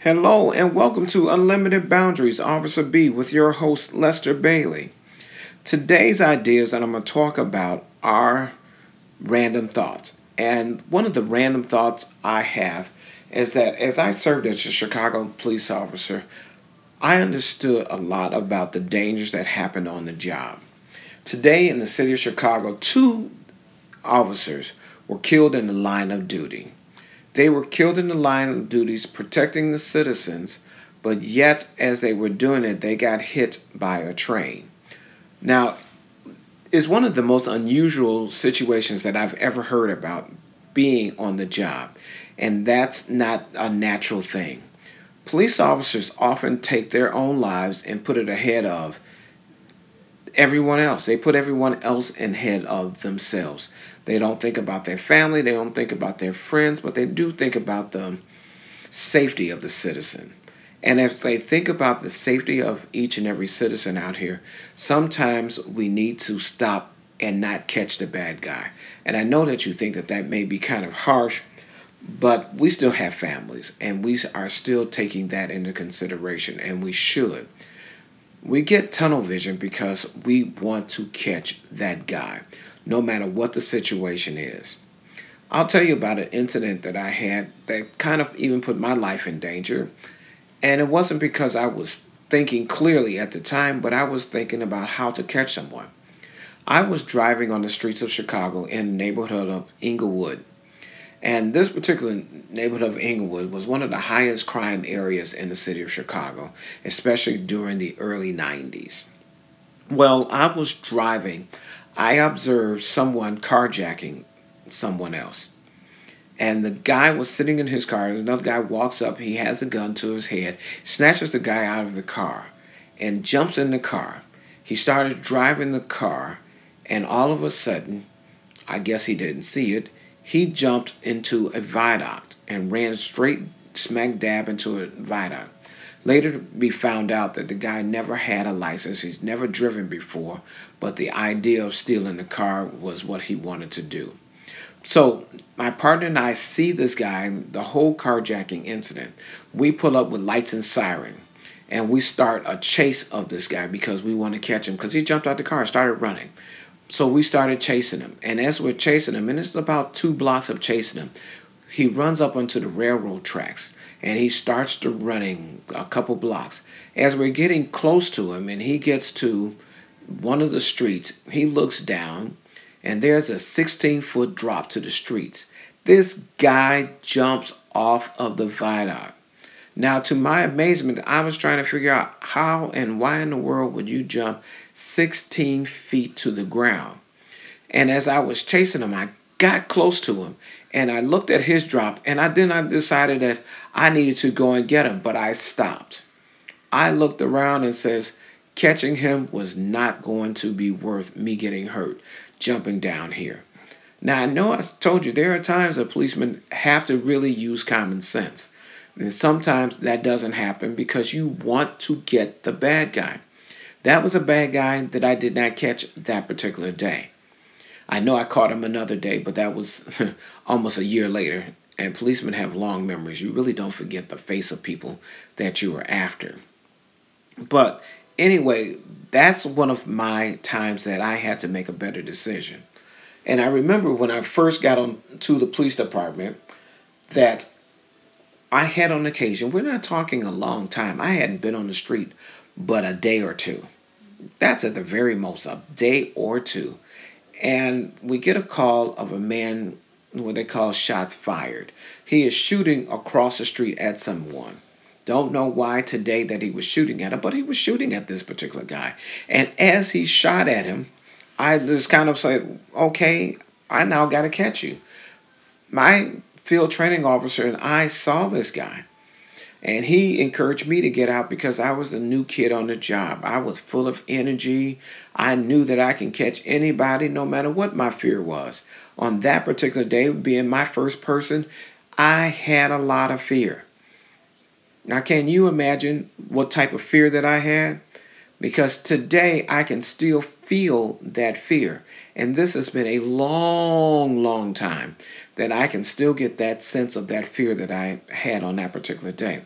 Hello and welcome to Unlimited Boundaries, Officer B, with your host Lester Bailey. Today's ideas that I'm going to talk about are random thoughts. And one of the random thoughts I have is that as I served as a Chicago police officer, I understood a lot about the dangers that happened on the job. Today in the city of Chicago, two officers were killed in the line of duty. They were killed in the line of duties protecting the citizens, but yet, as they were doing it, they got hit by a train. Now, it's one of the most unusual situations that I've ever heard about being on the job, and that's not a natural thing. Police officers often take their own lives and put it ahead of everyone else. They put everyone else in head of themselves. They don't think about their family, they don't think about their friends, but they do think about the safety of the citizen. And if they think about the safety of each and every citizen out here, sometimes we need to stop and not catch the bad guy. And I know that you think that that may be kind of harsh, but we still have families and we are still taking that into consideration, and we should. We get tunnel vision because we want to catch that guy no matter what the situation is. I'll tell you about an incident that I had that kind of even put my life in danger. And it wasn't because I was thinking clearly at the time, but I was thinking about how to catch someone. I was driving on the streets of Chicago in the neighborhood of Englewood. And this particular neighborhood of Englewood was one of the highest crime areas in the city of Chicago, especially during the early 90s. Well, I was driving I observed someone carjacking someone else. And the guy was sitting in his car. Another guy walks up. He has a gun to his head, snatches the guy out of the car, and jumps in the car. He started driving the car, and all of a sudden, I guess he didn't see it, he jumped into a viaduct and ran straight smack dab into a viaduct. Later, we found out that the guy never had a license. He's never driven before, but the idea of stealing the car was what he wanted to do. So, my partner and I see this guy, the whole carjacking incident. We pull up with lights and siren, and we start a chase of this guy because we want to catch him because he jumped out the car and started running. So, we started chasing him. And as we're chasing him, and it's about two blocks of chasing him, he runs up onto the railroad tracks and he starts to running a couple blocks. As we're getting close to him and he gets to one of the streets, he looks down and there's a 16 foot drop to the streets. This guy jumps off of the viaduct. Now, to my amazement, I was trying to figure out how and why in the world would you jump 16 feet to the ground. And as I was chasing him, I got close to him and I looked at his drop and I then I decided that I needed to go and get him, but I stopped. I looked around and says catching him was not going to be worth me getting hurt jumping down here. Now I know I told you there are times that policemen have to really use common sense. And sometimes that doesn't happen because you want to get the bad guy. That was a bad guy that I did not catch that particular day. I know I caught him another day, but that was almost a year later. And policemen have long memories. You really don't forget the face of people that you were after. But anyway, that's one of my times that I had to make a better decision. And I remember when I first got on to the police department that I had on occasion, we're not talking a long time. I hadn't been on the street but a day or two. That's at the very most, a day or two and we get a call of a man what they call shots fired. He is shooting across the street at someone. Don't know why today that he was shooting at him, but he was shooting at this particular guy. And as he shot at him, I just kind of said, okay, I now got to catch you. My field training officer and I saw this guy. And he encouraged me to get out because I was the new kid on the job. I was full of energy. I knew that I can catch anybody no matter what my fear was. On that particular day, being my first person, I had a lot of fear. Now, can you imagine what type of fear that I had? Because today I can still feel that fear. And this has been a long, long time that I can still get that sense of that fear that I had on that particular day.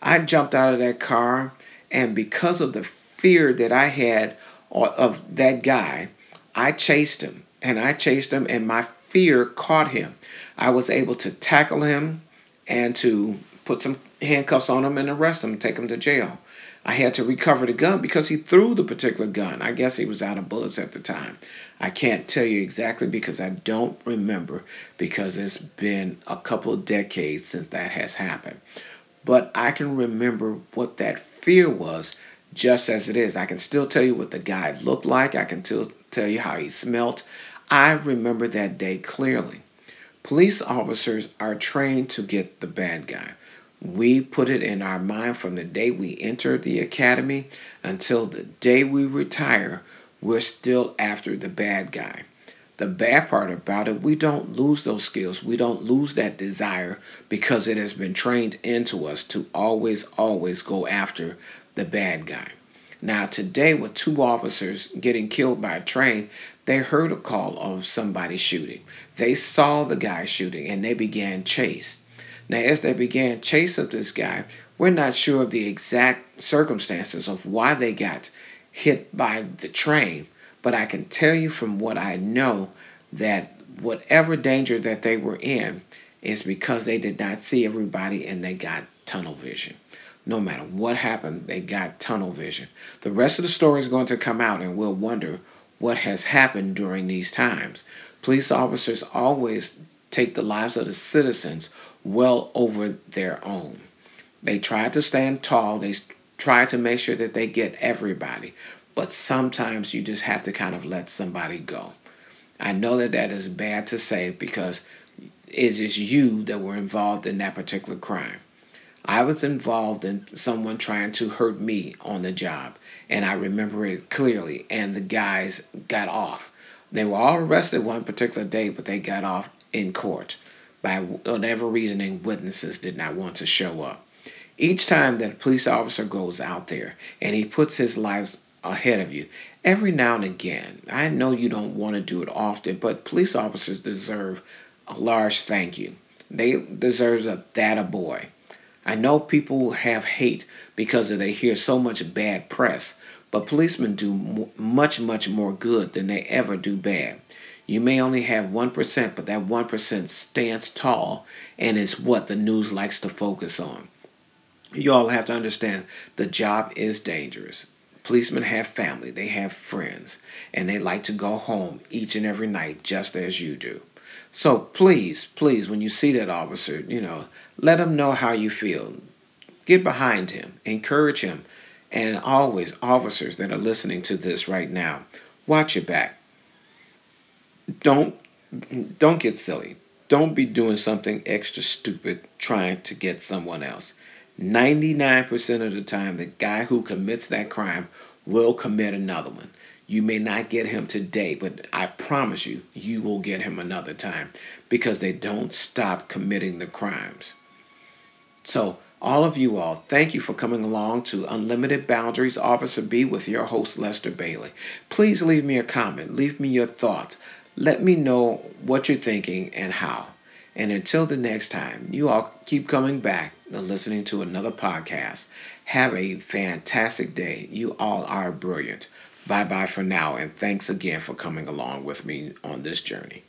I jumped out of that car, and because of the fear that I had of that guy, I chased him and I chased him, and my fear caught him. I was able to tackle him and to put some handcuffs on him and arrest him, take him to jail. I had to recover the gun because he threw the particular gun. I guess he was out of bullets at the time. I can't tell you exactly because I don't remember because it's been a couple of decades since that has happened. But I can remember what that fear was just as it is. I can still tell you what the guy looked like. I can still tell you how he smelt. I remember that day clearly. Police officers are trained to get the bad guy. We put it in our mind from the day we enter the academy until the day we retire, we're still after the bad guy. The bad part about it, we don't lose those skills. We don't lose that desire because it has been trained into us to always, always go after the bad guy. Now, today, with two officers getting killed by a train, they heard a call of somebody shooting. They saw the guy shooting and they began chase. Now, as they began chase of this guy, we're not sure of the exact circumstances of why they got hit by the train, but I can tell you from what I know that whatever danger that they were in is because they did not see everybody and they got tunnel vision. No matter what happened, they got tunnel vision. The rest of the story is going to come out and we'll wonder what has happened during these times. Police officers always take the lives of the citizens well over their own. They try to stand tall, they try to make sure that they get everybody, but sometimes you just have to kind of let somebody go. I know that that is bad to say because it is you that were involved in that particular crime. I was involved in someone trying to hurt me on the job, and I remember it clearly, and the guys got off. They were all arrested one particular day, but they got off in court by whatever reasoning witnesses did not want to show up. Each time that a police officer goes out there and he puts his lives ahead of you, every now and again, I know you don't want to do it often, but police officers deserve a large thank you. They deserve a that a boy. I know people have hate because they hear so much bad press, but policemen do much, much more good than they ever do bad. You may only have 1%, but that 1% stands tall and is what the news likes to focus on. You all have to understand the job is dangerous. Policemen have family, they have friends, and they like to go home each and every night just as you do. So please, please, when you see that officer, you know, let him know how you feel. Get behind him, encourage him, and always, officers that are listening to this right now, watch your back. Don't don't get silly. Don't be doing something extra stupid trying to get someone else. 99% of the time, the guy who commits that crime will commit another one. You may not get him today, but I promise you, you will get him another time because they don't stop committing the crimes. So, all of you all, thank you for coming along to Unlimited Boundaries Officer B with your host, Lester Bailey. Please leave me a comment, leave me your thoughts. Let me know what you're thinking and how. And until the next time, you all keep coming back and listening to another podcast. Have a fantastic day. You all are brilliant. Bye bye for now, and thanks again for coming along with me on this journey.